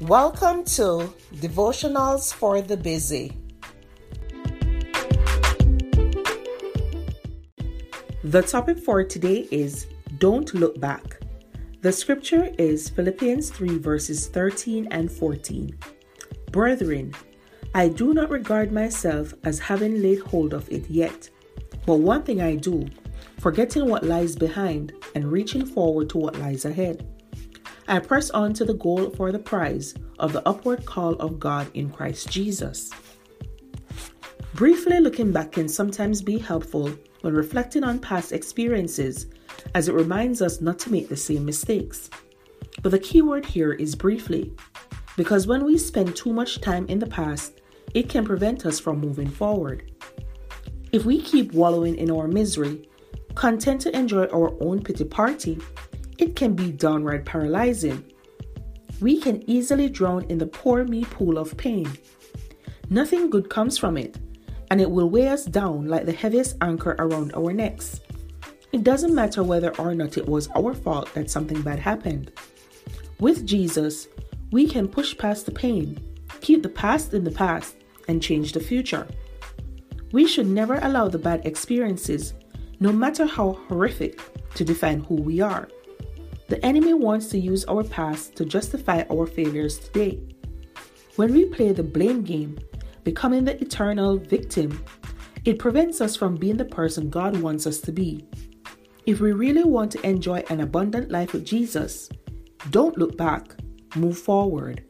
Welcome to Devotionals for the Busy. The topic for today is Don't Look Back. The scripture is Philippians 3, verses 13 and 14. Brethren, I do not regard myself as having laid hold of it yet, but one thing I do, forgetting what lies behind and reaching forward to what lies ahead. I press on to the goal for the prize of the upward call of God in Christ Jesus. Briefly looking back can sometimes be helpful when reflecting on past experiences, as it reminds us not to make the same mistakes. But the key word here is briefly, because when we spend too much time in the past, it can prevent us from moving forward. If we keep wallowing in our misery, content to enjoy our own pity party, it can be downright paralyzing. We can easily drown in the poor me pool of pain. Nothing good comes from it, and it will weigh us down like the heaviest anchor around our necks. It doesn't matter whether or not it was our fault that something bad happened. With Jesus, we can push past the pain, keep the past in the past, and change the future. We should never allow the bad experiences, no matter how horrific, to define who we are. The enemy wants to use our past to justify our failures today. When we play the blame game, becoming the eternal victim, it prevents us from being the person God wants us to be. If we really want to enjoy an abundant life with Jesus, don't look back, move forward.